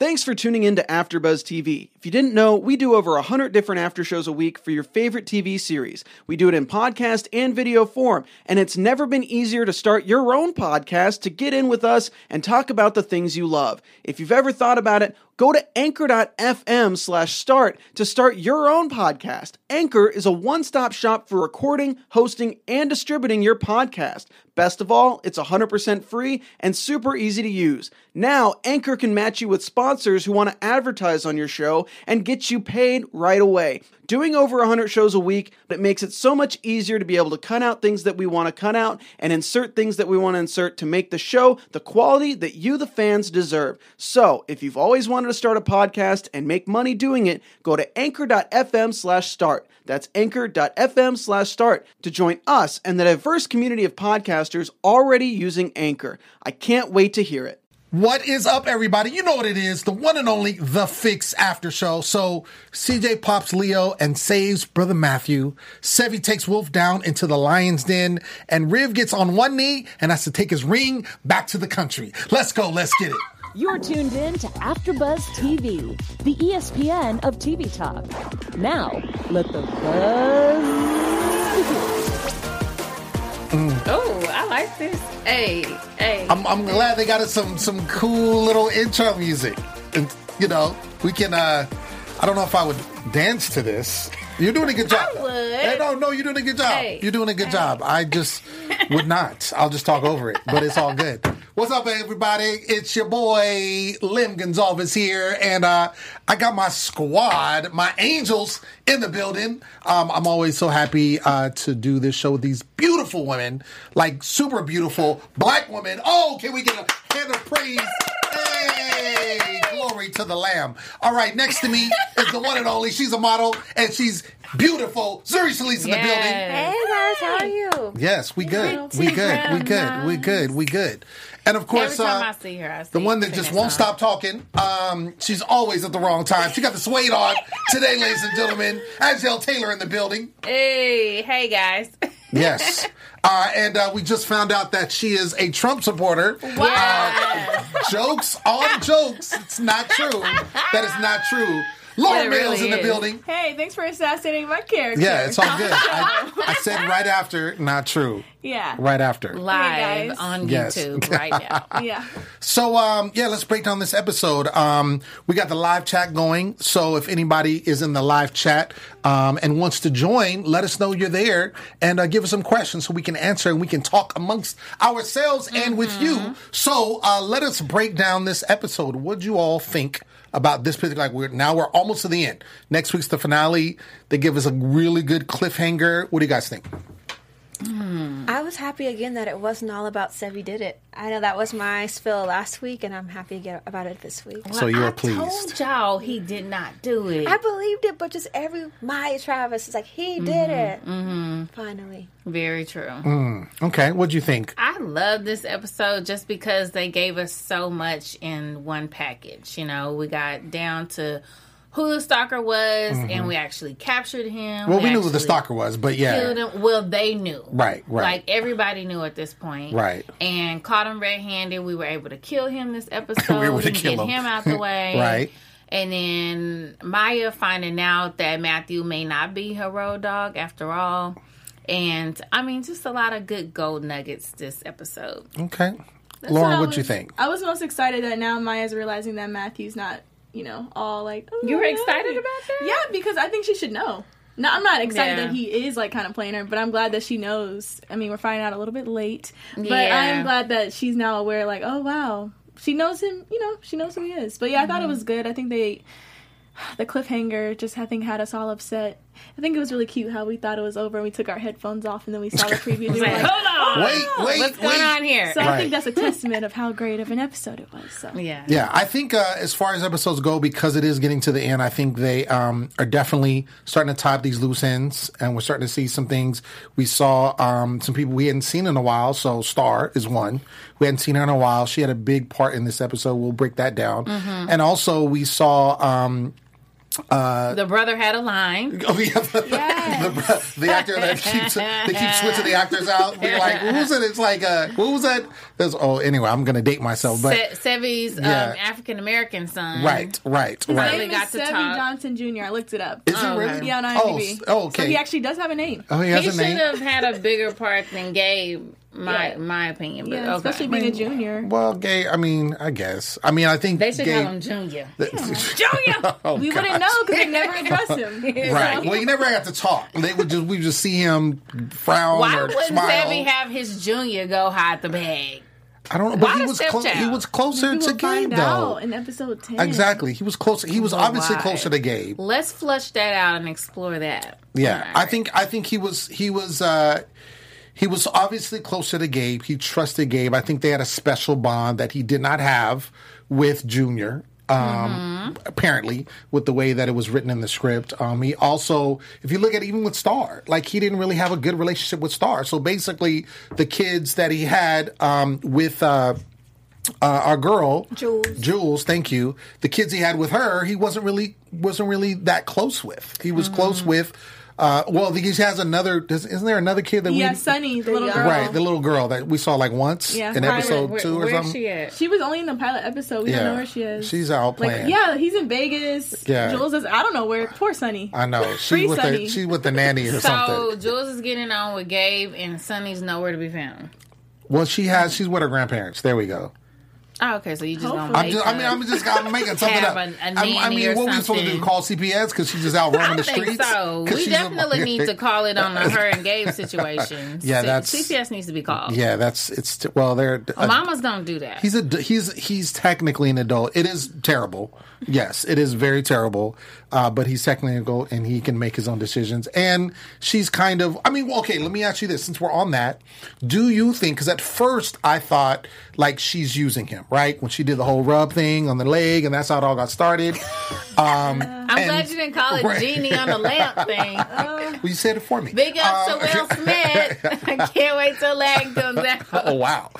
Thanks for tuning in to AfterBuzz TV. If you didn't know, we do over 100 different after shows a week for your favorite TV series. We do it in podcast and video form, and it's never been easier to start your own podcast to get in with us and talk about the things you love. If you've ever thought about it, go to anchor.fm slash start to start your own podcast. Anchor is a one-stop shop for recording, hosting, and distributing your podcast. Best of all, it's 100% free and super easy to use. Now, Anchor can match you with sponsors who want to advertise on your show and get you paid right away. Doing over 100 shows a week, but it makes it so much easier to be able to cut out things that we want to cut out and insert things that we want to insert to make the show the quality that you, the fans, deserve. So, if you've always wanted to start a podcast and make money doing it, go to anchor.fm slash start. That's anchor.fm slash start to join us and the diverse community of podcasters already using Anchor. I can't wait to hear it. What is up, everybody? You know what it is. The one and only The Fix After Show. So CJ pops Leo and saves Brother Matthew. Sevi takes Wolf down into the lion's den and Riv gets on one knee and has to take his ring back to the country. Let's go. Let's get it. You're tuned in to AfterBuzz TV, the ESPN of TV talk. Now, let the buzz begin. Mm. Oh, I like this. Hey, hey. I'm, I'm glad they got us some, some cool little intro music. And, you know, we can, uh, I don't know if I would dance to this. You're doing a good job. I would. Hey, no, no, you're doing a good job. Hey. You're doing a good job. I just would not. I'll just talk over it, but it's all good. What's up, everybody? It's your boy Lim Gonzalez here, and uh, I got my squad, my angels in the building. Um, I'm always so happy uh, to do this show with these beautiful women, like super beautiful black women. Oh, can we get a hand of praise? Hey, glory to the Lamb. All right, next to me is the one and only. She's a model, and she's beautiful. Zuri Solis in the building. Hey guys, how are you? Yes, we good. We good. We good. We good. We good. And of Every course, time uh, I see her, I see the one that just won't song. stop talking. Um, she's always at the wrong time. She got the suede on today, ladies and gentlemen. Angel Taylor in the building. Hey, hey guys. Yes. Uh, and uh, we just found out that she is a Trump supporter. Wow. Jokes on jokes. It's not true. That is not true. Laura But it Mills really in the is. building. Hey, thanks for assassinating my character. Yeah, it's all good. I, I said right after, not true. Yeah. Right after. Live guys. on Yes. YouTube right now. Yeah. So um, yeah, let's break down this episode. Um, we got the live chat going. So if anybody is in the live chat um, and wants to join, let us know you're there and uh, give us some questions so we can answer and we can talk amongst ourselves and with you. So uh, let us break down this episode. What do you all think? About this particular, like we're now we're almost to the end. Next week's the finale. They give us a really good cliffhanger. What do you guys think? I was happy again that it wasn't all about Sevi did it. I know that was my spill last week, and I'm happy to about it this week. So you were I pleased. told y'all he did not do it. I believed it, but just every Maya Travis is like he did it. Mm-hmm. Finally, Very true. Mm. Okay, what'd you think? I love this episode just because they gave us so much in one package. You know, we got down to who the stalker was, and we actually captured him. Mm-hmm. Well, we, knew who the stalker was, but yeah, killed him. Well, they knew. Right, right. Like everybody knew at this point. Right. And caught him red-handed. We were able to kill him this episode. We were able to and kill get him. him out the way. Right. And then Maya finding out that Matthew may not be her road dog after all. And I mean, just a lot of good gold nuggets this episode. Okay. That's Lauren, what I you think? I was most excited that now Maya's realizing that Matthew's not, you know, all like. Oh, You were excited about that? Yeah, because I think she should know. No, I'm not excited Yeah. that he is like kind of playing her, but I'm glad that she knows. I mean, we're finding out a little bit late, but Yeah. I'm glad that she's now aware. Like, oh wow, she knows him. You know, she knows who he is. But yeah, I thought it Mm-hmm. was good. I think they, the cliffhanger, just I think had us all upset. I think it was really cute how we thought it was over and we took our headphones off and then we saw the preview. and we were Like, like, hold on. Wait, wait, What's wait. going on here? so I Right. think that's a testament of how great of an episode it was. So yeah. Yeah, I think uh, as far as episodes go, because it is getting to the end, I think they um, are definitely starting to tie up these loose ends, and we're starting to see some things. We saw um, some people we hadn't seen in a while. So Star is one we hadn't seen her in a while. She had a big part in this episode. We'll break that down, and also we saw. Um, the brother had a line. Oh yeah, the, the, the actor that keeps they keep switching the actors out. We're like, who's it? It's like, uh, what was that? There's, oh, anyway, I'm gonna date myself, but Se- Sevy's Yeah. um, African American son. right, right, His right. Finally name got is to Sevy talk. Johnson Jr. I looked it up. Is it Oh, really? Yeah, on Oh, IMDb. oh, okay. So he actually does have a name. Oh, he He has a should have had a bigger part than Gabe. My Yeah. my opinion, but Yeah, okay. especially being a junior. Well, gay. I mean, I guess. I mean, I think They should gay. call him Junior. Junior! Oh, we God. wouldn't know because they never address him. Right. Well, you never got to talk. They would just we would just see him frown Why or wouldn't smile. Sevy have his Junior go hide the bag? I don't know, but Why he was clo- he was closer to will Gabe find though. out in episode 10. Exactly. He was closer. He was But obviously why? closer to Gabe. Let's flush that out and explore that. Yeah, All I think I think he was he was uh he was obviously closer to Gabe. He trusted Gabe. I think they had a special bond that he did not have with Junior. Um, apparently, with the way that it was written in the script, um, he also, if you look at even with Star, like he didn't really have a good relationship with Star. So basically, the kids that he had um, with uh, uh, our girl Jules. Jules, thank you. The kids he had with her, he wasn't really wasn't really that close with. He was close with. Uh, well, he has another. does- Isn't there another kid that we? Yeah, we? Sunny, the The little girl. Right, the little girl that we saw like once Yeah, in pilot. episode Where, two or where's something. she at? She was only in the pilot episode. We Yeah. don't know where she is. She's out like, playing. yeah, he's in Vegas. Yeah. Jules is, I don't know where. Poor Sunny. I know she's Free with the Sunny. she's with the nanny or So something. Jules is getting on with Gabe, and Sunny's nowhere to be found. Well, she has she's with her grandparents. There we go. Oh, okay. So you just Hopefully. gonna I'm just, I mean, a- I'm just I'm making something up. a- a I'm- I nanny mean, or what we supposed to do? Call CPS because she's just out I roaming the don't think streets. so. 'Cause We she's a- definitely need to call it on the her and Gabe situation. Yeah, C- that's- CPS needs to be called. Yeah, that's it's well, they're Well, mamas uh, don't do that. He's a he's he's technically an adult. It is terrible. Yes, it is very terrible. Uh, but he's adult and he can make his own decisions. And she's kind of. I mean, okay. Let me ask you this: since we're on that, do you think? Because at first I thought like she's using him, right? When she did the whole rub thing on the leg, and that's how it all got started. Um, I'm and- glad you didn't call it Right. genie on the lamp thing. well, you said it for me. Big up Uh, to Will Smith. I can't wait till lag comes out. Oh wow,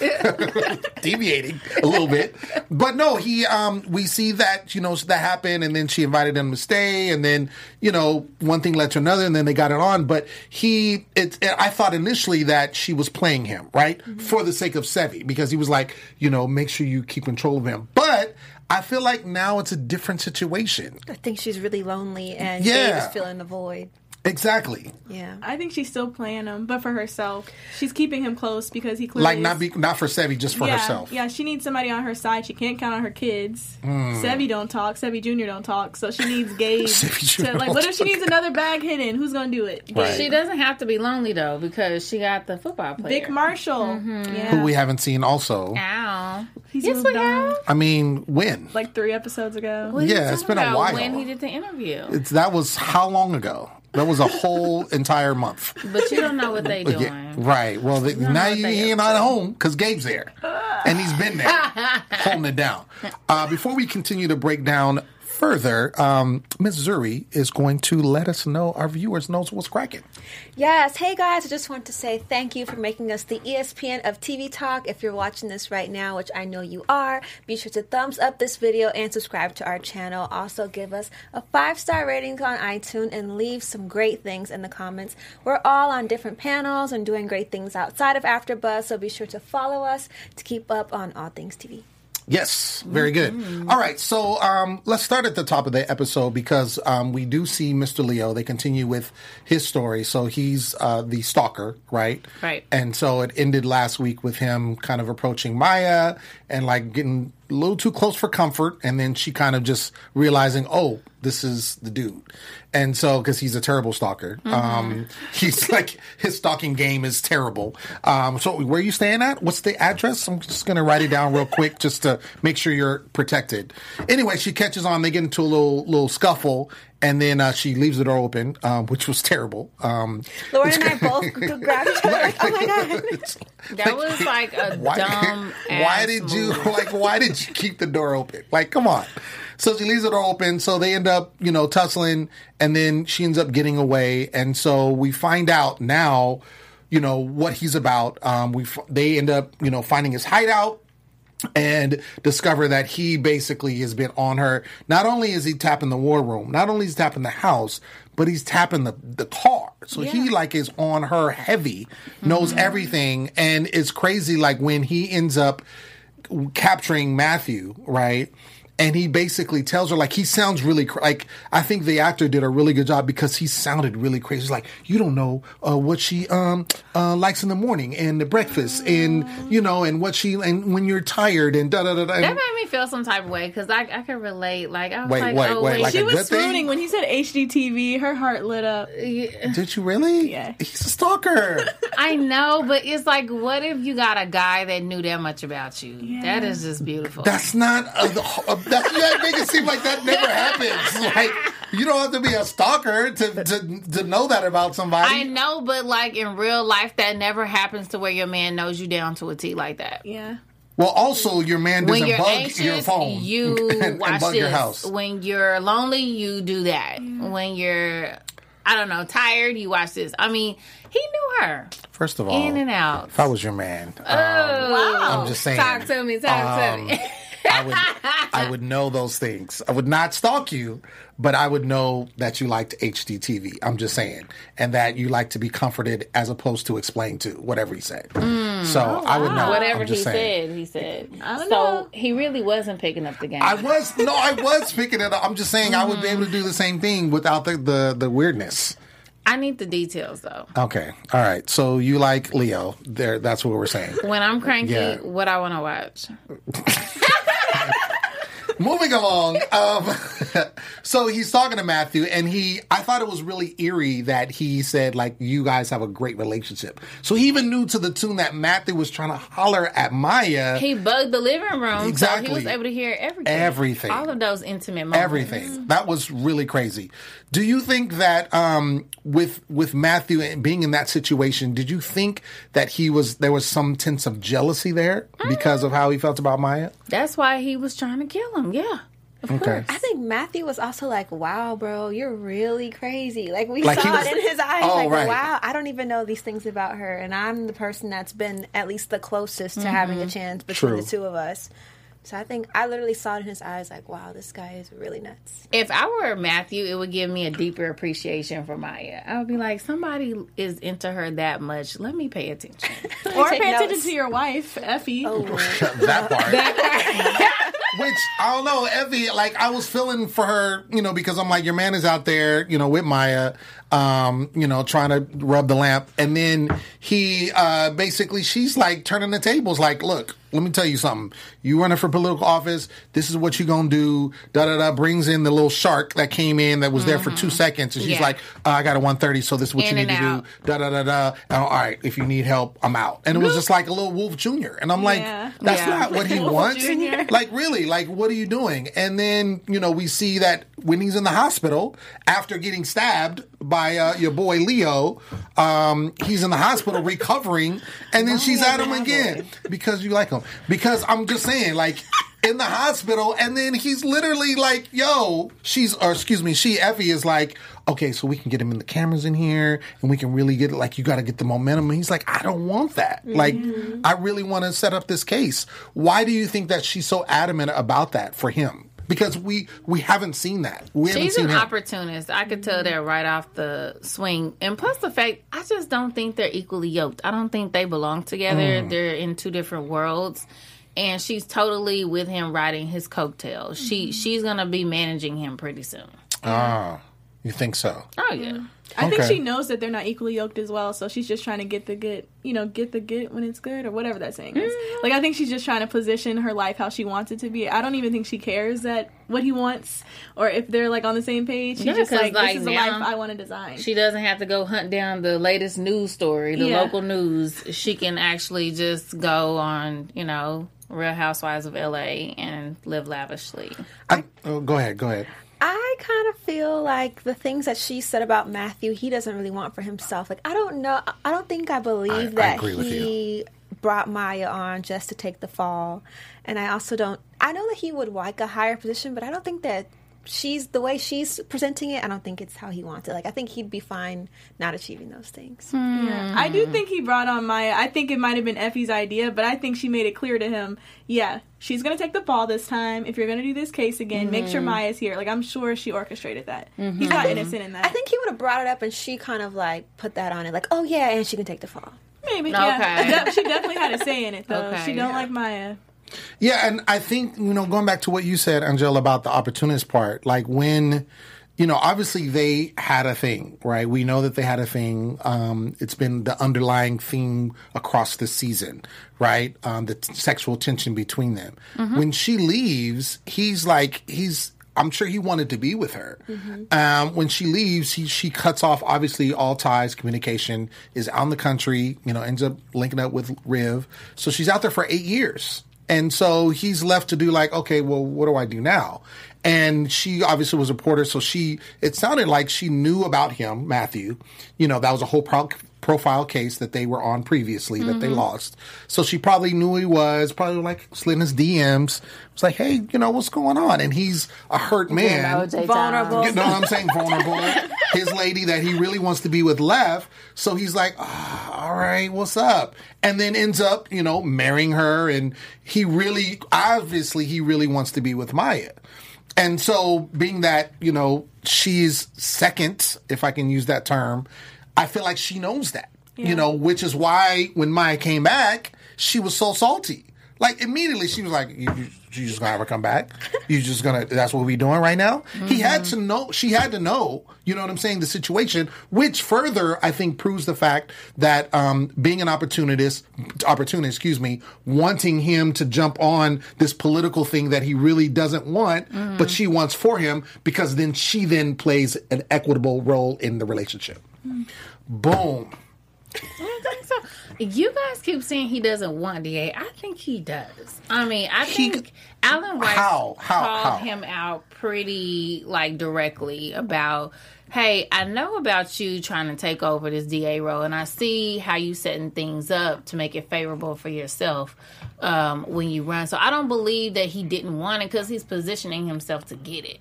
deviating a little bit, but no, he. Um, we see that you know that happened, and then she invited him to stay, and then you know one thing led to another, and then they got it on. But he, it, I thought initially that she was playing him right for the sake of Sevi because he was like, you know, make sure you keep control of him, but. I feel like now it's a different situation. I think she's really lonely and Yeah. Gabe is filling the void. Exactly. Yeah. I think she's still playing him, but for herself. She's keeping him close because he clearly Like not be not for Sevi, just for yeah, herself. Yeah, she needs somebody on her side. She can't count on her kids. Hmm. Sevy don't talk. Sevy Jr. don't talk. So she needs Gabe. To, like, what if she needs another bag hidden? Who's gonna do it? Right. She doesn't have to be lonely though because she got the football player. Vic Marshall. Mm-hmm. Yeah, Who we haven't seen also. Ow. He's Yes, we have. I mean, when? Like three episodes ago. What are you Yeah, it's talking been a while. When he did the interview, It's that was how long ago? That was a whole entire month. but you don't know what they doing. Yeah, right. Well, the, now you what they he up not at home because Gabe's there, and he's been there holding it down. Uh, before we continue to break down further, um, Ms. Zuri is going to let us know our viewers knows what's cracking. Yes. Hey guys, I just want to say thank you for making us the ESPN of TV Talk. If you're watching this right now, which I know you are, be sure to thumbs up this video and subscribe to our channel. Also, give us a five star rating on iTunes and leave some great things in the comments. We're all on different panels and doing great things outside of AfterBuzz, so be sure to follow us to keep up on all things TV. Yes, very good. All right, so um, let's start at the top of the episode because um, we do see Mr. Leo. They continue with his story. So he's uh, the stalker, right? Right. And so it ended last week with him kind of approaching Maya and like getting a little too close for comfort, and then she kind of just realizing, oh, this is the dude. And so, because he's a terrible stalker, um, he's like his stalking game is terrible. Um, so, where are you staying at? What's the address? I'm just gonna write it down real quick just to make sure you're protected. Anyway, she catches on. They get into a little little scuffle, and then uh, she leaves the door open, um, which was terrible. Um, Lauren and I both grabbed each other like, oh my god. it's- That was like a why, dumb. why ass did you move. like why did you keep the door open like come on so she leaves the door open so they end up you know tussling and then she ends up getting away and so we find out now you know what he's about um we f- they end up you know finding his hideout and discover that he basically has been on her. Not only is he tapping the war room, not only is he tapping the house, but he's tapping the the car. So he like is on her heavy, knows mm-hmm. everything, and it's crazy. Like when he ends up capturing Matthew, right? And he basically tells her like he sounds really cr- like I think the actor did a really good job because he sounded really crazy. He's like you don't know uh, what she um uh, likes in the morning and the breakfast and you know and what she and when you're tired and da da da da. That made me feel some type of way because I, I could relate. Like I was Wait, like, wait, oh wait, wait, like She was good thing? swooning when he said HGTV. Her heart lit up. Did you really? Yeah. He's a stalker. I know, but it's like, what if you got a guy that knew that much about you? Yeah. That is just beautiful. That's not a, a that, you make it seem like that never happens. Like you don't have to be a stalker to to, to know that about somebody. I know, but like in real life, that never happens to where your man knows you down to a T like that. Yeah. Well, also your man doesn't you're bug anxious, your phone. you and, and bug this. your house. When you're lonely, you do that. When you're, I don't know, tired, you watch this. I mean, he knew her First of all, in and out. if I was your man, um, wow! I'm just saying. Talk to me. Talk um, to me. I would I would know those things. I would not stalk you, but I would know that you liked HGTV. I'm just saying, and that you like to be comforted as opposed to explained to whatever he said. Mm. so oh, I would know. Whatever I'm he saying. said, he said. don't so know. he really wasn't picking up the game. I was no, I was picking it up. I'm just saying I would be able to do the same thing without the the, the weirdness. I need the details though. Okay, all right. So you like Leo? There, that's what we're saying. When I'm cranky, Yeah. what I want to watch. Moving along, um, so he's talking to Matthew, and he. I thought it was really eerie that he said like, "You guys have a great relationship." So he even knew to the tune that Matthew was trying to holler at Maya. He bugged the living room, so he was able to hear everything. Everything. All of those intimate moments. everything. That was really crazy. Do you think that um, with with Matthew and being in that situation, did you think that he was there was some sense of jealousy there because of how he felt about Maya? That's why he was trying to kill him. Yeah. Of Okay. course. I think Matthew was also like, "Wow, bro, you're really crazy." Like we Like, saw was- it in his eyes. Oh, like, right. "Wow, I don't even know these things about her, and I'm the person that's been at least the closest to mm-hmm. having a chance between True. the two of us." So I think I literally saw it in his eyes, like, "Wow, this guy is really nuts." If I were Matthew, it would give me a deeper appreciation for Maya. I would be like, somebody is into her that much. Let me pay attention. Or take pay attention to your wife, Effie. Oh, oh, that part. Which I don't know, Effie. Like I was feeling for her, you know, because I'm like, your man is out there, you know, with Maya, um, you know, trying to rub the lamp, and then he uh, basically, she's like turning the tables, like, look, let me tell you something. You running for political office. This is what you're gonna do. Da da da. Brings in the little shark that came in that was there for two seconds, and she's Yeah. like, uh, I got a 130, so this is what In you need to out. do. Da da da da. All right, if you need help, I'm out. And it was just like a little Wolf Junior, and I'm like, Yeah. that's Yeah. not what he wants. Junior. Like really, like what are you doing? And then you know we see that when he's in the hospital after getting stabbed by uh, your boy Leo, um, he's in the hospital recovering, and then she's at him again because you like him. Because I'm just saying, like. In the hospital, and then he's literally like, "Yo, she's, or excuse me, she Effie is like, okay, so we can get him in the cameras in here, and we can really get it. Like, you got to get the momentum." And he's like, "I don't want that. Like, I really want to set up this case. Why do you think that she's so adamant about that for him? Because we we haven't seen that. We haven't She's seen an him. opportunist. I could tell that right off the swing. And plus the fact, I just don't think they're equally yoked. I don't think they belong together. Mm. They're in two different worlds. And she's totally with him riding his coattails. She she's gonna be managing him pretty soon. Ah, you think so? Oh yeah. I think she knows that they're not equally yoked as well, so she's just trying to get the good, you know, get the good when it's good or whatever that saying is. Mm-hmm. Like I think she's just trying to position her life how she wants it to be. I don't even think she cares that what he wants or if they're like on the same page. She's Yeah, just 'cause, like, like, this is the life I want to design. She doesn't have to go hunt down the latest news story, the Yeah. local news. She can actually just go on, you know, Real Housewives of LA and live lavishly. I, oh, go ahead. Go ahead. I kind of feel like the things that she said about Matthew, he doesn't really want for himself. Like I don't know, I don't think I believe I that with he brought Maya on just to take the fall. And I also don't. I know that he would like a higher position, but I don't think that she's the way she's presenting it. I don't think it's how he wants it. Like I think he'd be fine not achieving those things. Hmm. Yeah. I do think he brought on Maya. I think it might have been Effie's idea, but I think she made it clear to him, yeah, she's going to take the fall this time. If you're going to do this case again, make sure mm-hmm. Maya's here. Like, I'm sure she orchestrated that. He's mm-hmm. not innocent in that. I think he would have brought it up, and she kind of like put that on it, like, oh yeah, and she can take the fall. Maybe, Okay. yeah. De- she definitely had a say in it, though. Okay. She don't like Maya. Yeah, and I think you know, going back to what you said, Angela, about the opportunist part, like when, you know, obviously they had a thing, right? We know that they had a thing. Um, it's been the underlying theme across the season, right? Um, the t- sexual tension between them. When she leaves, he's like, he's. I'm sure he wanted to be with her. Um, when she leaves, he, she cuts off obviously all ties, communication, is out in the country, you know, ends up linking up with Riv. So she's out there for eight years. And so he's left to do like, okay, well, what do I do now? And she obviously was a reporter, so she, it sounded like she knew about him, Matthew. You know, that was a whole pro- profile case that they were on previously that they lost. So she probably knew he was, probably like slid in his DMs. Was like, hey, you know, what's going on? And he's a hurt man. Vulnerable. You know what I'm saying? Vulnerable. His lady that he really wants to be with left. So he's like, "Ah, all right, what's up? And then ends up, you know, marrying her. And he really, obviously, he really wants to be with Maya. And so, being that, you know, she's second, if I can use that term, I feel like she knows that, you know, which is why when Maya came back, she was so salty. Like, immediately she was like, you, you, just gonna have her come back? You just gonna, that's what we doing right now? He had to know, she had to know, you know what I'm saying, the situation, which further, I think, proves the fact that um, being an opportunist, opportunist, excuse me, wanting him to jump on this political thing that he really doesn't want, but she wants for him, because then she then plays an equitable role in the relationship. Boom. I think so. You guys keep saying he doesn't want DA. I think he does. I mean, I He- think Alan Rice How? How? called How? him out pretty like directly about, hey, I know about you trying to take over this DA role, and I see how you setting things up to make it favorable for yourself um, when you run. So I don't believe that he didn't want it because he's positioning himself to get it.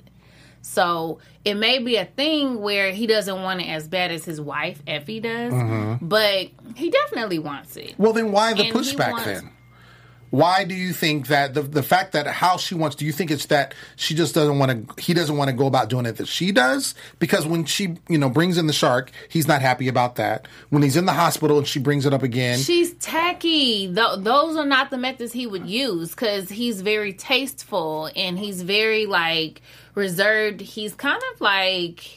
So it may be a thing where he doesn't want it as bad as his wife Effie does, mm-hmm. but he definitely wants it. Well, then why the And pushback wants- then? Why do you think that the the fact that how she wants? Do you think it's that she just doesn't want to? He doesn't want to go about doing it that she does because when she you know brings in the shark, he's not happy about that. When he's in the hospital and she brings it up again, She's tacky. Th- those are not the methods he would use because he's very tasteful and he's very like reserved. He's kind of like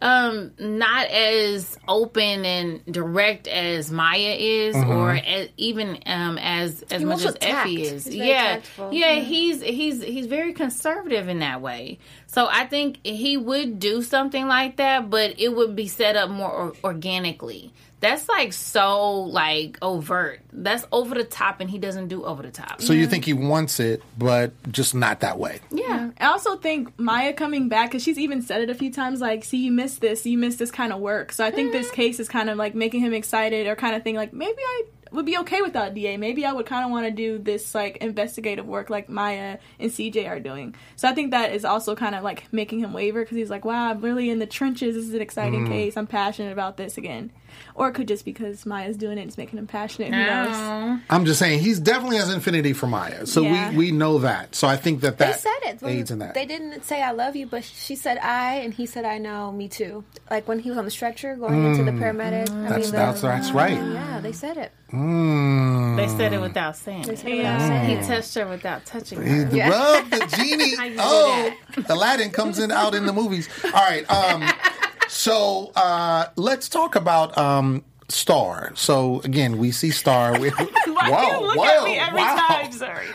um not as open and direct as Maya is or as, even um as as He much as tact. Effie is. He's Yeah. Yeah, Yeah. he's he's he's very conservative in that way. So I think he would do something like that, but it would be set up more or- organically. That's like so like overt. That's over the top, and he doesn't do over the top. so you think he wants it, but just not that way. yeah, I also think Maya coming back because she's even said it a few times. Like, see, you missed this. You missed this kind of work. So I think this case is kind of like making him excited, or kind of thing like maybe I would be okay without DA. Maybe I would kind of want to do this like investigative work like Maya and CJ are doing. So I think that is also kind of like making him waver because he's like, wow, I'm really in the trenches. This is an exciting mm. case. I'm passionate about this again. Or it could just because Maya's doing it, it's making him passionate. Who knows? I'm just saying he's definitely has infinity for Maya, so Yeah. we we know that. So I think that that They said it. Aids in that. They didn't say I love you, but she said I, and he said I know, me too. Like when he was on the stretcher going into the paramedic. I Mm. that's mean, that's the, that's right. yeah, they said it. Mm. they said it without saying it. said it without Yeah. saying He touched her without touching He- her. the Yeah. Rub the genie. How you do oh, Aladdin comes in out in the movies. All right. Um, so uh, let's talk about um, Star. So again, we see Star. We, Why wow, do you look wow, at me every wow. time? Sorry.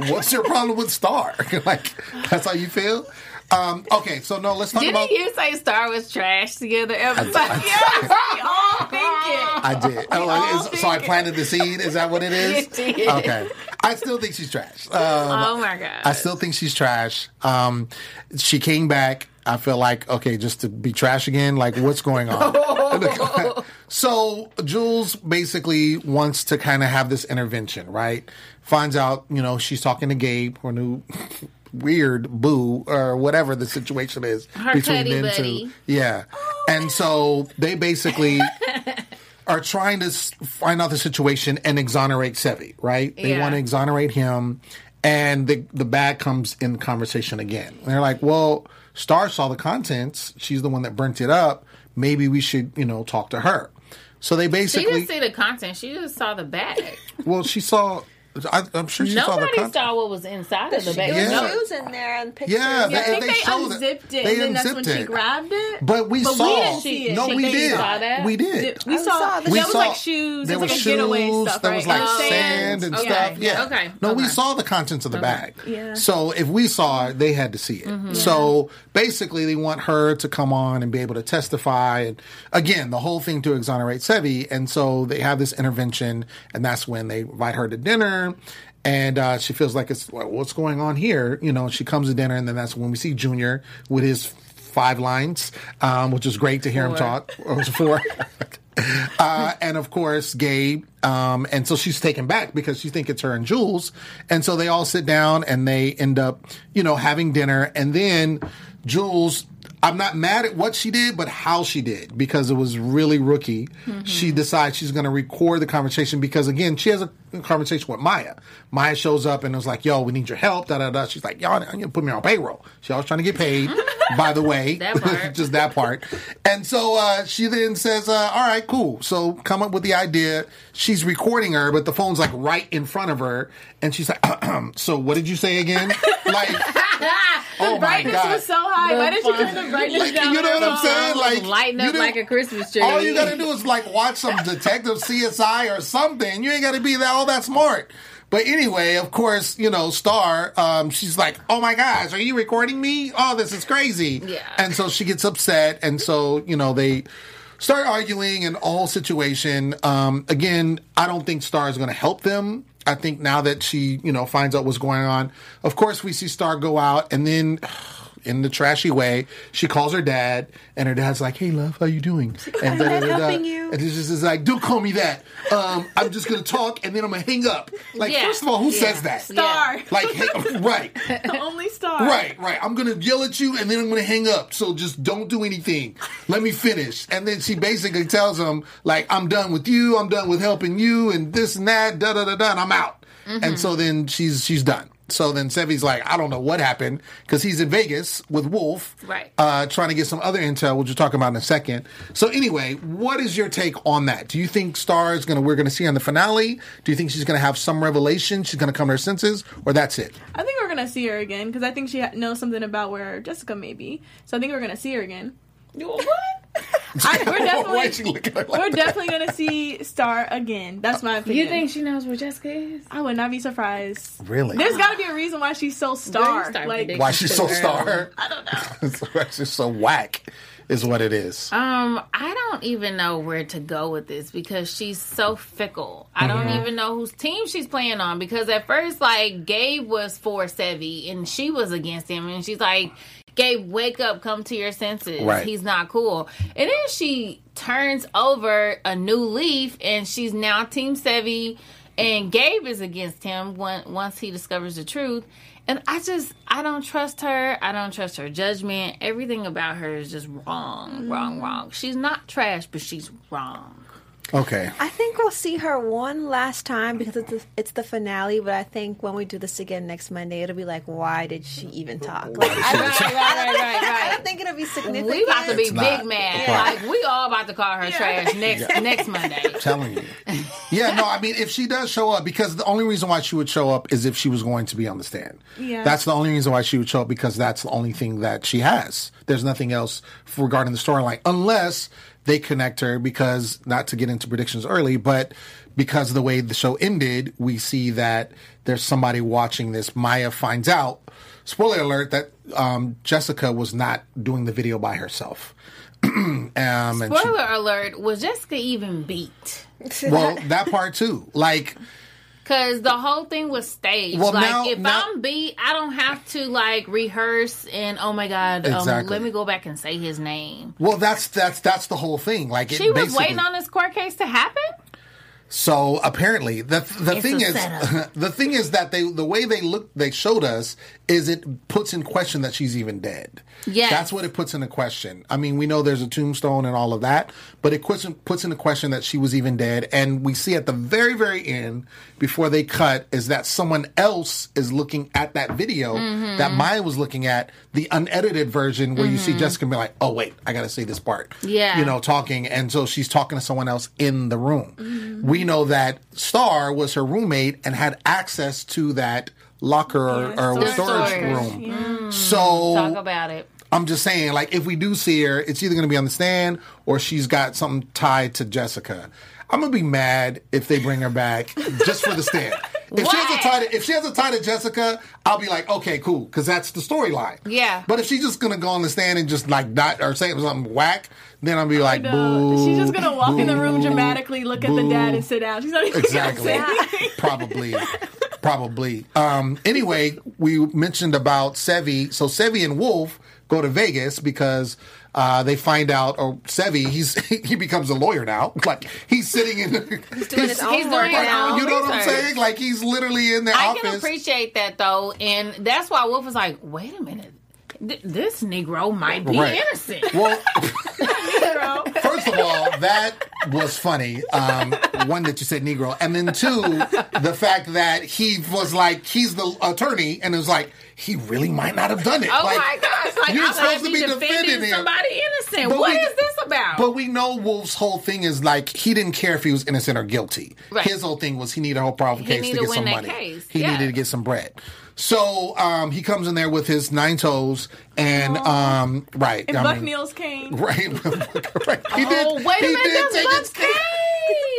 What's your problem with Star? like that's how you feel? Um, okay, so no, let's talk about Star. Didn't about. you say Star was trash the other episode? Yes, we all think it. I did. Oh, all is- so I planted the seed. Is that what it is? You did. Okay. I still think she's trash. Um, oh my god! I still think she's trash. Um, she came back. I feel like okay, just to be trash again. Like, what's going on? so Jules basically wants to kind of have this intervention, right? Finds out, you know, she's talking to Gabe, her new weird boo or whatever the situation is Her between them buddy. two. Yeah, and so they basically. Are trying to find out the situation and exonerate Sevi, right? They Yeah. want to exonerate him, and the the bag comes in conversation again. And they're like, "Well, Star saw the contents. She's the one that burnt it up. Maybe we should, you know, talk to her." So they basically. She didn't see the content. She just saw the bag. well, she saw. I, I'm sure she saw the Nobody content. saw what was inside of the bag. There Yeah. was shoes in there and pictures. Yeah, Yeah, I They- think they they, showed it. unzipped it, They and then that's when unzipped she grabbed it. But we But we saw. didn't see it. No, She we did. you saw that? We did. Did- we I saw, saw there was saw- like shoes. There There was was like a getaway shoes. stuff, There right? was like Uh, sand and Okay. stuff. Yeah. Okay. No, we saw the contents of the bag. Yeah. So if we saw it, they had to see it. Mm-hmm. So basically, they want her to come on and be able to testify. And again, the whole thing to exonerate Sevi. And so they have this intervention, and that's when they invite her to dinner. And uh, she feels like it's "Well, what's going on here. You know, she comes to dinner, and then that's when we see Junior with his five lines, um, which is great to hear him talk. Or was four? uh, and of course Gabe. Um, and so she's taken back because she thinks it's her and Jules. And so they all sit down and they end up, you know, having dinner. And then Jules, I'm not mad at what she did, but how she did because it was really rookie. She decides she's going to record the conversation because again, she has a conversation with Maya. Maya shows up and was like, "Yo, we need your help." Da da da. She's like, "Y'all, you put me on payroll." She always trying to get paid. by the way, That part. just that part. And so uh, she then says, uh, "All right, cool." So come up with the idea. She's recording her, but the phone's like right in front of her, and she's like, "So what did you say again?" like, oh my brightness god. was so high. Why didn't you turn the brightness Like, down? you know what I'm saying? Like lighting up like a Christmas tree. all you gotta do is like watch some detective CSI or something. You ain't gotta be that all that smart. But anyway, of course, you know, Star, um, she's like, Oh my gosh, are you recording me? Oh, this is crazy. Yeah. And so she gets upset, and so, you know, they start arguing and all situation. Um, again, I don't think Star is gonna help them. I think now that she, you know, finds out what's going on, of course we see Star go out and then in the trashy way, she calls her dad, and her dad's like, "Hey, love, how you doing?" And "I'm da-da-da-da. helping you." And it's just it's like, "Don't call me that. Um, I'm just gonna talk, and then I'm gonna hang up." Like, Yeah. first of all, who Yeah. says that? Star. Like, hey, right, The only star. right, right. I'm gonna yell at you, and then I'm gonna hang up. So just don't do anything. Let me finish. And then she basically tells him, like, "I'm done with you. I'm done with helping you, and this and that. Da da da da. And I'm out." And so then she's she's done. So then Sevi's like, I don't know what happened because he's in Vegas with Wolf, Right. Uh, trying to get some other intel, which we'll talk about in a second. So anyway, what is your take on that? Do you think Star is gonna we're gonna see on the finale? Do you think she's gonna have some revelation? She's gonna come to her senses, or that's it? I think we're gonna see her again because I think she knows something about where Jessica may be. So I think we're gonna see her again. what? I, we're Why is she definitely, looking at her like we're that? definitely gonna see Star again. That's my opinion. You think she knows where Jessica is? I would not be surprised. Really? There's got to be a reason why she's so star. start Like. Why she's so star? I don't know. Why she's so whack is what it is. Um, I don't even know where to go with this because she's so fickle. I don't Mm-hmm. even know whose team she's playing on because at first, like, Gabe was for Sevi and she was against him, and she's like, Gabe, wake up, come to your senses. Right. He's not cool. And then she turns over a new leaf and she's now Team Sevi, and Gabe is against him when, once he discovers the truth. And I just, I don't trust her. I don't trust her judgment. Everything about her is just wrong, wrong, wrong. Mm-hmm. She's not trash, but she's wrong. Okay. I think we'll see her one last time because it's the, it's the finale. But I think when we do this again next Monday, it'll be like, why did she even talk? Like, I, Right, right, right, right, I don't think it'll be significant. We about to be not. big mad. Right. Like we all about to call her trash next next Monday. telling you. Yeah, no, I mean, if she does show up, because the only reason why she would show up is if she was going to be on the stand. Yeah. That's the only reason why she would show up because that's the only thing that she has. There's nothing else regarding the storyline, unless they connect her because, not to get into predictions early, but because of the way the show ended, we see that there's somebody watching this. Maya finds out, spoiler alert, that um, Jessica was not doing the video by herself. um, and she- Spoiler alert: Was Jessica even beat? well, that part too. Like, Cause the whole thing was staged. Well, like now- if now- I'm beat, I don't have to like rehearse and oh my god, um, let me go back and say his name. Well, that's that's that's the whole thing. Like it She was waiting on this court case to happen. So apparently, the the It's thing is, the thing is that they the way they look they showed us is it puts in question that she's even dead. Yeah, that's what it puts into question. I mean, we know there's a tombstone and all of that, but it puts puts into question that she was even dead. And we see at the very very end before they cut is that someone else is looking at that video Mm-hmm. that Maya was looking at the unedited version where you see Jessica be like, oh wait, I got to say this part. Yeah. you know, talking, and so she's talking to someone else in the room. We know that Star was her roommate and had access to that locker or, Yeah, or storage. storage Storage. room. So Talk about it. I'm just saying, like, if we do see her, it's either going to be on the stand or she's got something tied to Jessica. I'm gonna be mad if they bring her back just for the stand. If she has a What? tie to, if she has a tie to Jessica, I'll be like, okay, cool, because that's the storyline. Yeah. But if she's just gonna go on the stand and just like not or say something whack, then I'll be like, No, boo. she's just gonna walk in the room dramatically, look at the dad, and sit down. She's not even Exactly. gonna say. Probably. Probably. Um, anyway, we mentioned about Sevi. So Sevi and Wolf go to Vegas because uh, they find out, or Sevi, he's he becomes a lawyer now. Like he's sitting in, he's doing his own He's work now. You know what I'm saying? Like he's literally in their I office. can appreciate that though, and that's why Wolf was like, "Wait a minute, Th- this Negro might be Right. innocent." well, Girl. First of all, that was funny. Um, one that you said Negro, and then two, the fact that he was like he's the attorney, and it was like he really might not have done it. Oh like, my gosh! Like you're supposed to be defending defending him. somebody innocent. But What we- is this about? But we know Wolf's whole thing is like he didn't care if he was innocent or guilty. Right. His whole thing was he needed a whole He case to get some money. He Yeah. needed to get some bread. So um, he comes in there with his nine toes and um, right. And I Buck mean- Neal's cane. Right. right. He oh did. wait a minute, did that's take Buck's his cane. cane.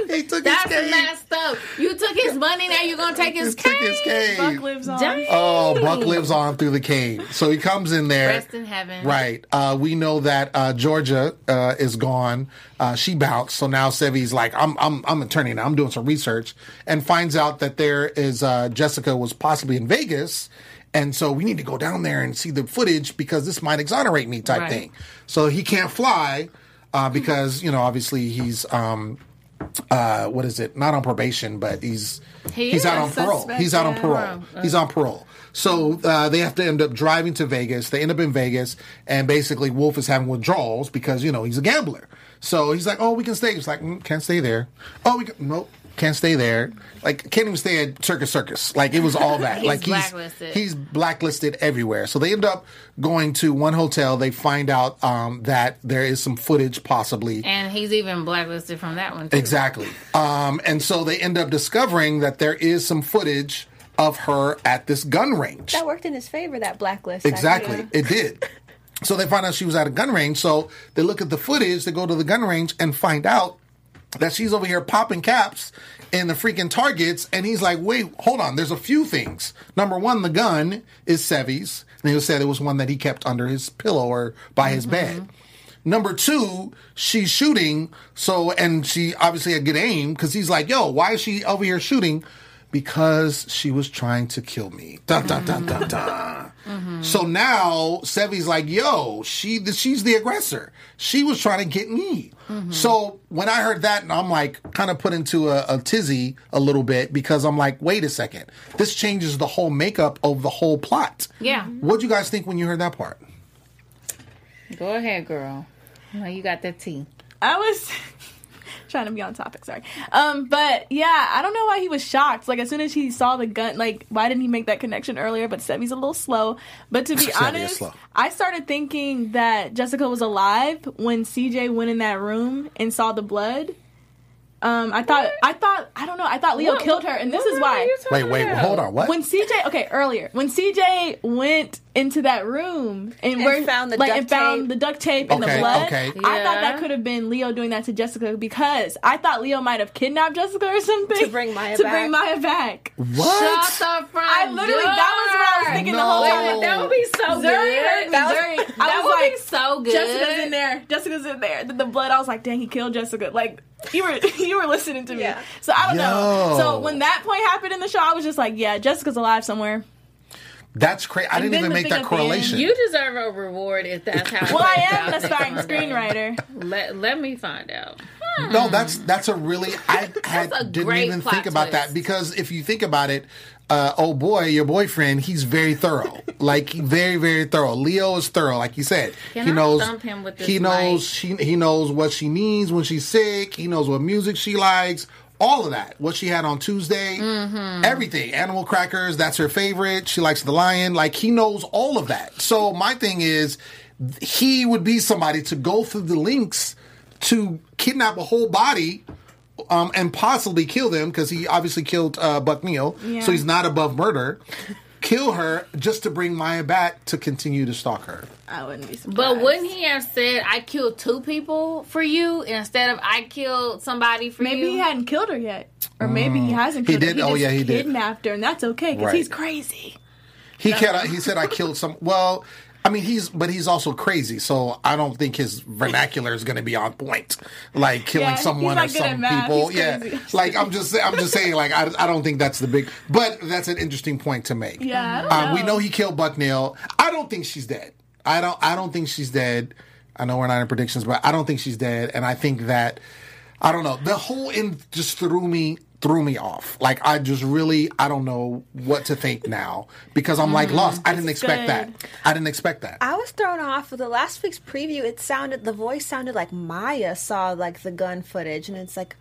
He took his That's cane. messed up. You took his money, now you're gonna take his He took his cane. Buck lives on. Dang. Oh, Buck lives on through the cane. So he comes in there. Rest in heaven. Right. Uh, we know that uh, Georgia uh, is gone. Uh, she bounced. So now Sevi's like, I'm, I'm, I'm attorney now. I'm doing some research and finds out that there is uh, Jessica was possibly in Vegas. And so we need to go down there and see the footage because this might exonerate me type Right. thing. So he can't fly uh, because, you know, obviously he's, um, uh, what is it? Not on probation, but he's He he's out is on parole. He's out on parole. He's on parole. So uh, they have to end up driving to Vegas. They end up in Vegas, and basically Wolf is having withdrawals because you know he's a gambler. So he's like, "Oh, we can stay." He's like, mm, "Can't stay there." Oh, we can, nope, can't stay there. Like, can't even stay at Circus Circus. Like it was all that. He's like he's blacklisted. he's blacklisted everywhere. So they end up going to one hotel. They find out um, that there is some footage possibly. And he's even blacklisted from that one too. Exactly. Um, and so they end up discovering that there is some footage of her at this gun range. That worked in his favor, that blacklist. Exactly. actually. It did. So they find out she was at a gun range. So they look at the footage, they go to the gun range and find out that she's over here popping caps in the freaking targets. And he's like, wait, hold on. There's a few things. Number one, the gun is Sevy's. And he said it was one that he kept under his pillow or by his mm-hmm. bed. Number two, she's shooting. So, and she obviously had good aim because he's like, yo, why is she over here shooting? Because she was trying to kill me. Dun, dun, dun, dun, dun. Mm-hmm. So now Sevy's like, yo, she she's the aggressor. She was trying to get me. Mm-hmm. So when I heard that, and I'm like kind of put into a, a tizzy a little bit because I'm like, wait a second, this changes the whole makeup of the whole plot. Yeah. What'd you guys think when you heard that part? Go ahead, girl. Now you got that tea. I was trying to be on topic, sorry. Um, but yeah, I don't know why he was shocked. Like as soon as he saw the gun, like why didn't he make that connection earlier? But Sevy's a little slow. But to be honest. I started thinking that Jessica was alive when CJ went in that room and saw the blood. Um, I thought, I thought, I don't know, I thought Leo What- killed her, and this is why. Wait, wait, about? hold on. What? When CJ, okay, earlier when CJ went into that room and, And where found the like duct and found the duct tape and the blood, okay. I thought that could have been Leo doing that to Jessica because I thought Leo might have kidnapped Jessica or something To bring Maya to back. bring Maya back. what? Shut the front I literally that was what I was thinking the whole time. That would be so Zuri good. heard me. That, Zuri, was, I that was would like, be so good. Jessica's in there. Jessica's in there. The, the blood. I was like, dang, he killed Jessica. Like you were you were listening to me. Yeah. So I don't know. So when that point happened in the show, I was just like, yeah, Jessica's alive somewhere. That's crazy. I didn't even make that at end, correlation. You deserve a reward if that's how. Well, I am out the starring someday. screenwriter. Let Let me find out. No, that's that's a really I had didn't even plot think about that because if you think about it, uh, oh boy, your boyfriend, he's very thorough, like very very thorough. Leo is thorough, like you said. Can he I knows thump him with this he knows mic? she he knows what she needs when she's sick. He knows what music she likes. All of that, what she had on Tuesday, Mm-hmm. everything. Animal crackers, that's her favorite. She likes the lion. Like he knows all of that. So my thing is, he would be somebody to go through the links to kidnap a whole body um, and possibly kill them because he obviously killed uh, Buck Neal, Yeah. so he's not above murder. Kill her just to bring Maya back to continue to stalk her. I wouldn't be surprised. But wouldn't he have said, "I killed two people for you" instead of "I killed somebody for Maybe you"? Maybe he hadn't killed her yet, or maybe he hasn't. He Killed her. did? He Oh, just yeah, he did. kidnapped her, and that's okay because Right. he's crazy. He can He said, "I killed some." Well, I mean, he's but he's also crazy, so I don't think his vernacular is going to be on point. Like killing Yeah, someone or some people. Yeah, like I'm just I'm just saying. Like I, I don't think that's the big. But that's an interesting point to make. Yeah, don't Um, we know. know he killed Bucknell. I don't think she's dead. I don't. I don't think she's dead. I know we're not in predictions, but I don't think she's dead. And I think that I don't know. The whole end just threw me threw me off. Like I just really I don't know what to think now because I'm like mm-hmm. lost. I didn't expect good. that. I didn't expect that. I was thrown off with the last week's preview. It sounded the voice sounded like Maya saw like the gun footage, and it's like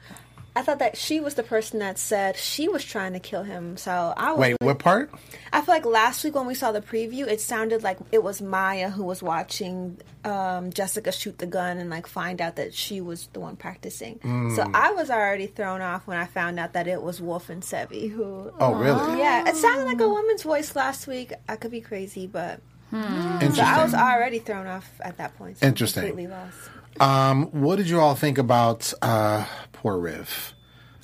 I thought that she was the person that said she was trying to kill him. So I was Wait, what part? I feel like last week when we saw the preview, it sounded like it was Maya who was watching um, Jessica shoot the gun and like find out that she was the one practicing. Mm. So I was already thrown off when I found out that it was Wolf and Sevi who. Oh, really? Yeah, it sounded like a woman's voice last week. I could be crazy, but Interesting. so I was already thrown off at that point. So Interesting. Completely lost. um, what did you all think about uh, poor Riv?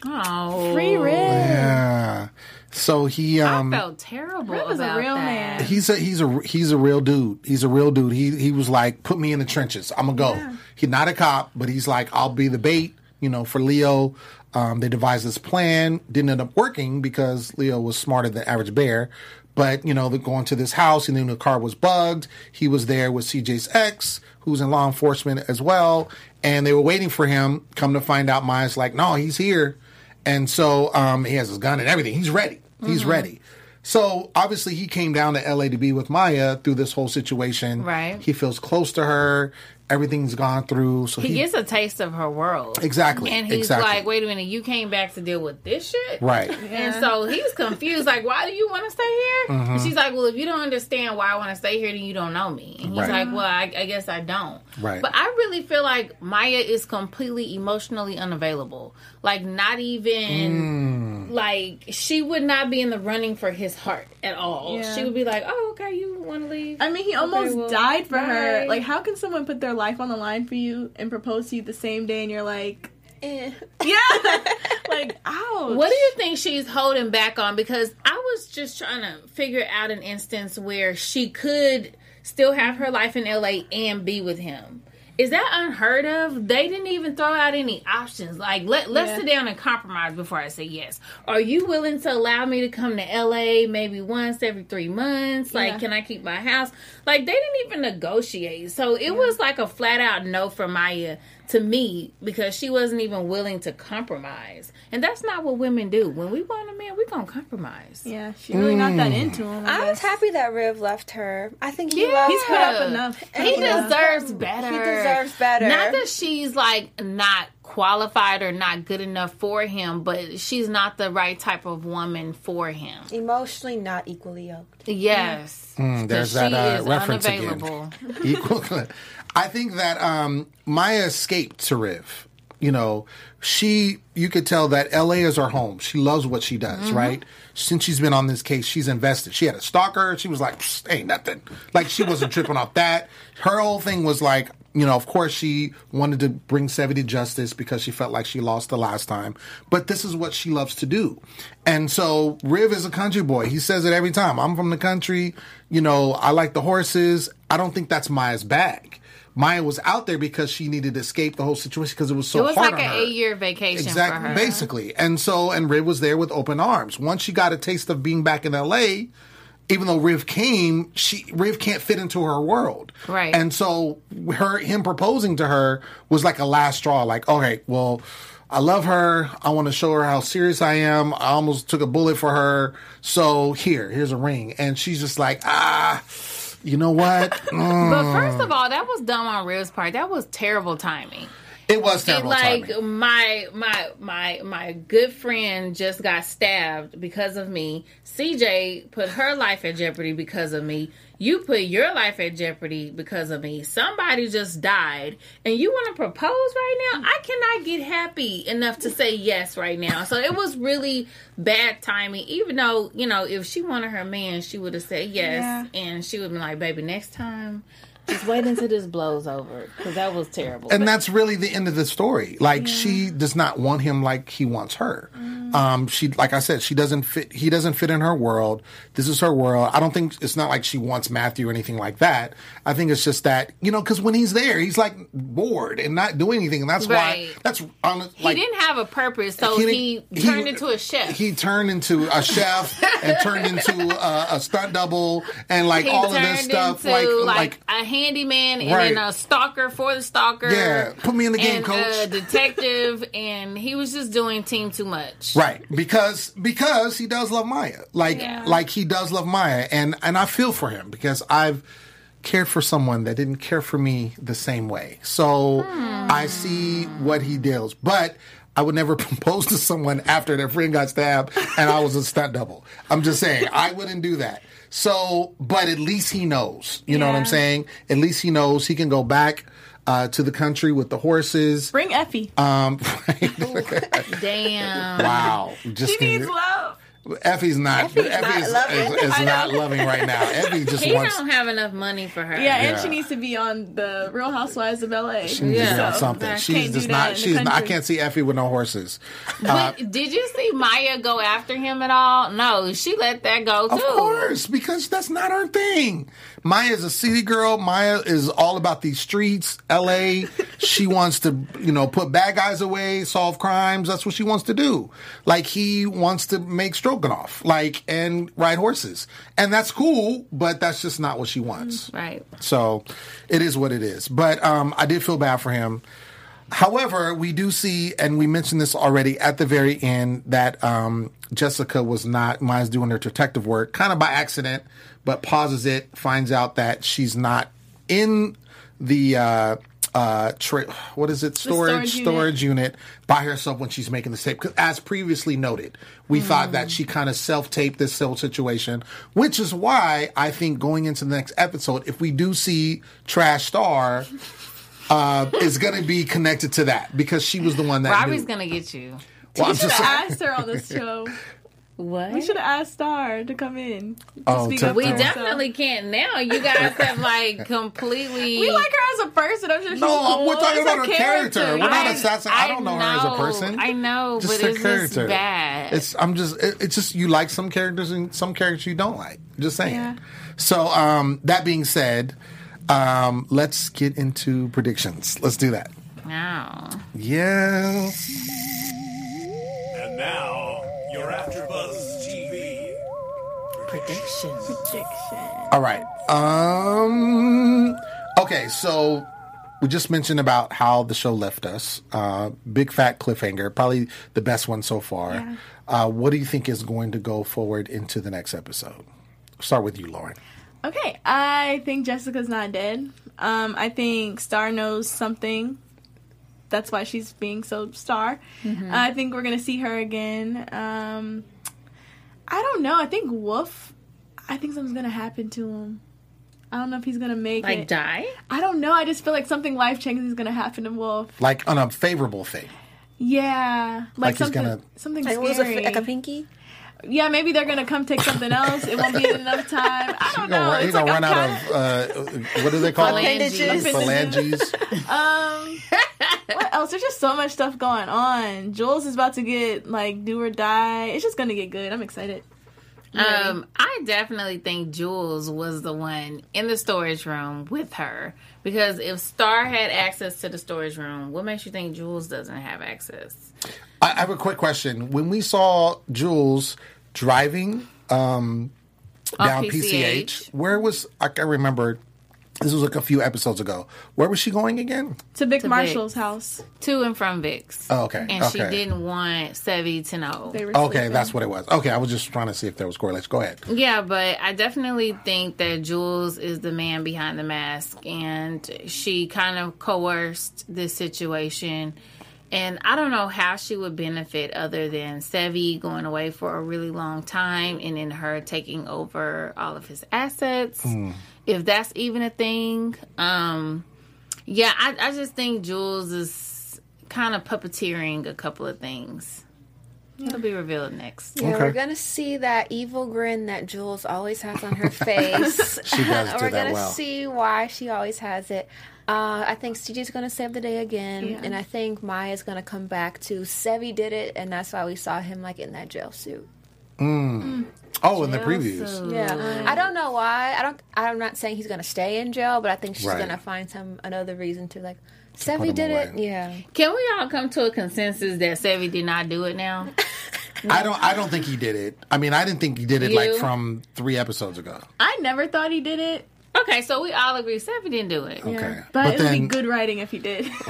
oh, Free Riv. Yeah. So he I um felt terrible Riv is a about real that. man. he's a he's a he's a real dude. He's a real dude. He he was like, put me in the trenches. I'm gonna go. He's not a cop, but he's like, I'll be the bait. You know, for Leo. Um, they devised this plan. Didn't end up working because Leo was smarter than average bear. But you know, they're going to this house. He knew the car was bugged. He was there with CJ's ex, who's in law enforcement as well, and they were waiting for him. Come to find out, Maya's like, no, he's here. And so um, he has his gun and everything. He's ready. He's ready. So obviously he came down to LA to be with Maya through this whole situation. Right. He feels close to her. Everything's gone through. So he, He gets a taste of her world. Exactly, And he's exactly. like, wait a minute, you came back to deal with this shit? right. And so he's confused, like, why do you want to stay here? Mm-hmm. And she's like, well, if you don't understand why I want to stay here, then you don't know me. And he's Right. like, well, I, I guess I don't. Right. But I really feel like Maya is completely emotionally unavailable. Like, not even, Mm. like, she would not be in the running for his heart at all. Yeah. She would be like, oh, okay, you want to leave? I mean, he almost well, died for her. Like, how can someone put their life on the line for you and propose to you the same day, and you're like, Eh. yeah, like, ouch. What do you think she's holding back on? Because I was just trying to figure out an instance where she could still have her life in LA and be with him. Is that unheard of? They didn't even throw out any options. Like let let's Yeah. sit down and compromise before I say yes. Are you willing to allow me to come to LA maybe once every three months? Like Yeah. can I keep my house? Like they didn't even negotiate. So it was like a flat out no for Maya to me because she wasn't even willing to compromise. And that's not what women do. When we want a man, we're gonna compromise. Yeah, she's really not Mm. that into him. I, I was happy that Riv left her. I think he Yeah, loves He's put up enough. He Yeah. deserves better. He deserves better. Not that she's like not qualified or not good enough for him, but she's not the right type of woman for him. Emotionally not equally yoked. Yes. Mm, there's 'Cause that she uh, is reference unavailable. again. Equal. I think that um, Maya escaped to Riv. You know, she. You could tell that L.A. is her home. She loves what she does. Mm-hmm. Right. Since she's been on this case, she's invested. She had a stalker. She was like, ain't nothing. Like she wasn't tripping off that. Her whole thing was like, you know, of course she wanted to bring Sevi to justice because she felt like she lost the last time. But this is what she loves to do. And so Riv is a country boy. He says it every time. I'm from the country. You know, I like the horses. I don't think that's Maya's bag. Maya was out there because she needed to escape the whole situation because it was so It was hard like an eight year vacation Exactly, for her. basically. And so, and Riv was there with open arms. Once she got a taste of being back in LA, even though Riv came, she Riv can't fit into her world. Right. And so her him proposing to her was like a last straw. Like, okay, well, I love her. I want to show her how serious I am. I almost took a bullet for her. So here, here's a ring. And she's just like, ah, you know what? Mm. But first of all, that was dumb on Riv's part. That was terrible timing. It was And terrible like timing. my my my my good friend just got stabbed because of me. CJ put her life at jeopardy because of me. You put your life at jeopardy because of me. Somebody just died, and you want to propose right now? I cannot get happy enough to say yes right now. So it was really bad timing. Even though you know, if she wanted her man, she would have said yes, Yeah. and she would have been like, "Baby, next time." Just wait until this blows over because that was terrible. and that's really the end of the story. Like she does not want him like he wants her. Um, she, like I said, she doesn't fit. He doesn't fit in her world. This is her world. I don't think it's not like she wants Matthew or anything like that. I think it's just that you know, because when he's there, he's like bored and not doing anything, and that's Right. why that's on. he didn't have a purpose, so didn't- he, turned into a chef. He turned into a chef and turned into a, a stunt double and like He all of this stuff. Like, like, like handyman and Right. then a stalker for the stalker. Yeah, put me in the game, and coach. A detective, and he was just doing team too much. Right, because because he does love Maya, like Yeah. like he does love Maya, and and I feel for him because I've cared for someone that didn't care for me the same way. So hmm. I see what he deals, but. I would never propose to someone after their friend got stabbed and I was a stunt double. I'm just saying, I wouldn't do that. So, but at least he knows. You know what I'm saying? At least he knows he can go back uh, to the country with the horses. Bring Effie. Um, Damn. wow. Just she needs love. Effie's not. Effie's Effie's, not is, loving. is, is not loving right now. Effie just He wants. don't have enough money for her. Yeah, and Yeah. she needs to be on the Real Housewives of LA. She needs to Yeah. be on So, something. I She's can't just not. She's. Not, I can't see Effie with no horses. But uh, did you see Maya go after him at all? No, she let that go too. Of course, because that's not her thing. Maya's a city girl. Maya is all about these streets, L.A. she wants to, you know, put bad guys away, solve crimes. That's what she wants to do. Like he wants to make stroganoff, like and ride horses, and that's cool. But that's just not what she wants. Right. So it is what it is. But um, I did feel bad for him. However, we do see, and we mentioned this already at the very end, that um, Jessica was not, Maya's doing her detective work kind of by accident, but pauses it, finds out that she's not in the, uh, uh, tra- what is it, storage, storage storage, unit. unit by herself when she's making the tape. Because as previously noted, we thought that she kind of self taped this whole situation, which is why I think going into the next episode, if we do see Trash Star, uh, is going to be connected to that because she was the one that. Robbie's knew. gonna get you. Well, I'm We should just have saying- asked her on this show. What? We should have asked Star to come in. to Oh, speak to- up We for herself. definitely can't now. You guys have like completely. We like her as a person. I'm just No, cool. we're talking It's about her character. We're not I- assassin- I don't know her as a person. I know, Just but her it's character. just bad. It's I'm just it, it's just you like some characters and some characters you don't like. Just saying. Yeah. So um, that being said, um, let's get into predictions. Let's do that. no. Yes. And now, your AfterBuzz TV. Predictions. Prediction. All right. Um. Okay. So we just mentioned about how the show left us. Uh, big fat cliffhanger. Probably the best one so far. Yeah. Uh, what do you think is going to go forward into the next episode? Start with you, Lauren. Okay, I think Jessica's not dead. Um, I think Star knows something. That's why she's being so Star. I think we're gonna see her again. Um, I don't know. I think Wolf. I think something's gonna happen to him. I don't know if he's gonna make Like it. die? I don't know. I just feel like something life changing is gonna happen to Wolf. Like on a favorable thing. Yeah, like, Like he's something. gonna- Something Like, scary. was it, like a pinky? Yeah, maybe they're gonna come take something else. It won't be enough time. I don't He's know. gonna, he's It's gonna like run I'm out kinda- of uh, what do they call it? Phalanges. Phalanges. Um, what else? There's just so much stuff going on. Jules is about to get like do or die. It's just gonna get good. I'm excited. Um, I definitely think Jules was the one in the storage room with her because if Star had access to the storage room, what makes you think Jules doesn't have access? I I have a quick question. When we saw Jules driving um, down PCH. PCH. Where was I can remember? This was like a few episodes ago. Where was she going again? To Vic To Marshall's Vic's. house. To and from Vic's. Oh, okay, And she didn't want Sevi to know. They were Okay, sleeping. that's what it was. Okay, I was just trying to see if there was correlation. Go ahead. Yeah, but I definitely think that Jules is the man behind the mask, and she kind of coerced this situation. And I don't know how she would benefit other than Sevi going away for a really long time and then her taking over all of his assets. If that's even a thing. Um, yeah, I, I just think Jules is kind of puppeteering a couple of things. It'll be revealed next. Yeah, Okay. we're gonna see that evil grin that Jules always has on her face. She does do we're that gonna well. see why she always has it. Uh, I think CJ's gonna save the day again, Yeah. and I think Maya's gonna come back to Sevi did it, and that's why we saw him like in that jail suit. Oh, in the previews. Yeah, I don't know why. I don't. I'm not saying he's gonna stay in jail, but I think she's Right. gonna find some another reason to like. put Sevi him did it. Yeah. Can we all come to a consensus that Sevi did not do it now? I don't. I don't think he did it. I mean, I didn't think he did it like from three episodes ago. I never thought he did it. Okay, so we all agree Sevi didn't do it. Okay, But, it would be good writing if he did.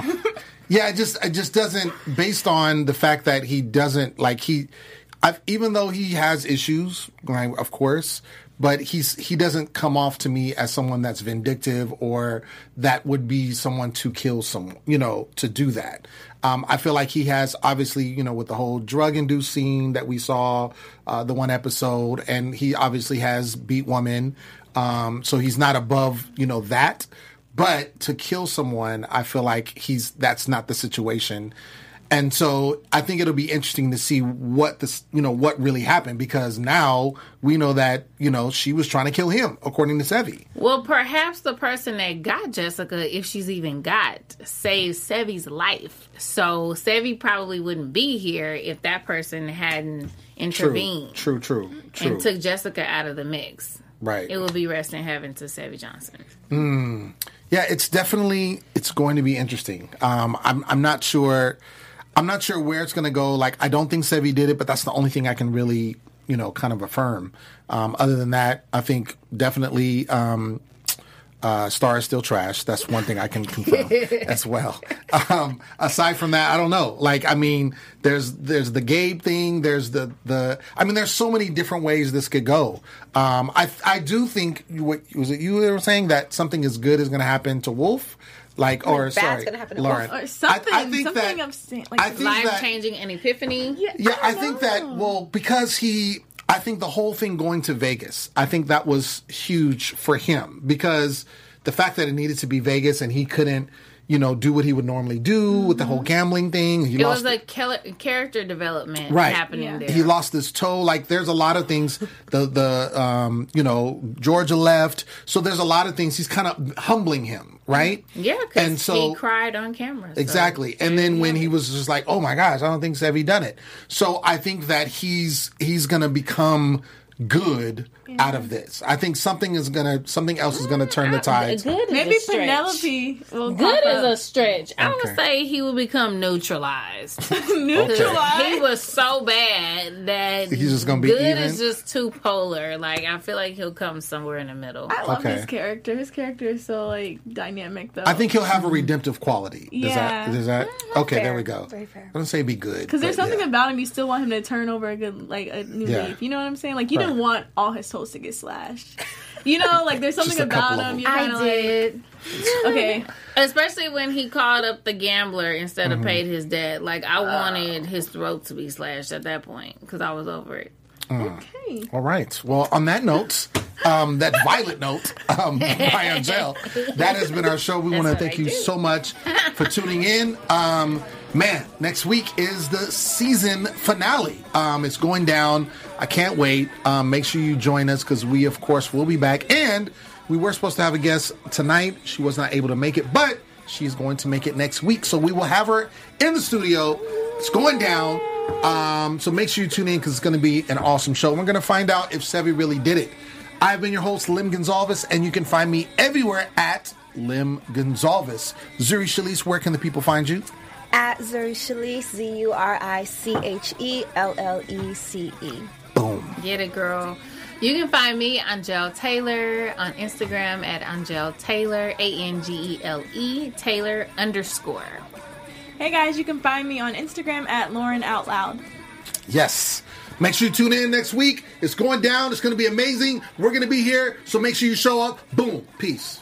Yeah, it just it just doesn't based on the fact that he doesn't like he, I've, even though he has issues, right, of course, but he's he doesn't come off to me as someone that's vindictive or that would be someone to kill someone, you know, to do that. Um, I feel like he has obviously, you know, with the whole drug induced scene that we saw, uh, the one episode, and he obviously has beat woman, um, so he's not above, you know, that. But to kill someone, I feel like he's that's not the situation. And so I think it'll be interesting to see what this, you know, what really happened because now we know that, you know, she was trying to kill him, according to Sevi. Well, perhaps the person that got Jessica, if she's even got, saved Sevi's life. So Sevi probably wouldn't be here if that person hadn't intervened True, true, true. and took Jessica out of the mix. Right. It will be rest in heaven to Sevi Johnson. Yeah, it's definitely it's going to be interesting. Um, I'm I'm not sure. I'm not sure where it's going to go. Like, I don't think Sevi did it, but that's the only thing I can really, you know, kind of affirm. Um, other than that, I think definitely um, uh, Star is still trash. That's one thing I can confirm as well. Um, aside from that, I don't know. Like, I mean, there's there's the Gabe thing. There's the the. I mean, there's so many different ways this could go. Um, I I do think what was it you were saying that something as good is going to happen to Wolf, like or bad's sorry, gonna happen to Lauren. Or something. I, I think something that of sta- like Life changing an epiphany. yeah, I, think that well because he I think the whole thing going to Vegas, I think that was huge for him because the fact that it needed to be Vegas and he couldn't, you know, do what he would normally do with the whole gambling thing. He It lost was a kel- character development Right. happening Yeah. there. he lost his toe. Like there's a lot of things. The the um you know Georgia left, so there's a lot of things. He's kind of humbling him, right? yeah, and so he cried on camera. so- Exactly. And then when he was just like, "Oh my gosh, I don't think Sevi done it." So I think that he's he's going to become good out of this. I think something is going to something else is going to turn the mm, tides. Good is Maybe a. Penelope will Good pop is up. a stretch. I Okay. would say he will become neutralized. neutralized. he was so bad that He's just gonna be good even? is just too polar. Like I feel like he'll come somewhere in the middle. I love Okay. his character. His character is so like dynamic though. I think he'll have a redemptive quality. Does that Yeah. does that Okay, there we go. Very fair. I don't say be good. because there's but something yeah. about him. You still want him to turn over a good like a new Yeah. leaf. You know what I'm saying? Like you didn't want all his toes to get slashed. You know, like there's something Just a couple about him. You're kind of I like did. okay. Especially when he called up the gambler instead Mm-hmm. of paid his debt. Like I wanted his throat to be slashed at that point because I was over it. Okay. All right. Well, on that note, um, that violet note um, by Angel, that has been our show. We want to thank you do. so much for tuning in. Um, man, next week is the season finale. Um, it's going down. I can't wait. Um, make sure you join us because we, of course, will be back. And we were supposed to have a guest tonight. She was not able to make it, but she's going to make it next week. So we will have her in the studio. It's going down. Um, so make sure you tune in because it's going to be an awesome show. We're going to find out if Sevi really did it. I've been your host, Lim Gonzalez, and you can find me everywhere at Lim Gonzalez. Zuri Chellece, where can the people find you? At Zuri Z U R I C H E L L E C E. Boom. Get it, girl. You can find me, Angel Taylor, on Instagram at Angel Taylor, A N G E L E, Taylor underscore. Hey guys, you can find me on Instagram at Lauren Out Loud. Yes. Make sure you tune in next week. It's going down. It's going to be amazing. We're going to be here. So make sure you show up. Boom. Peace.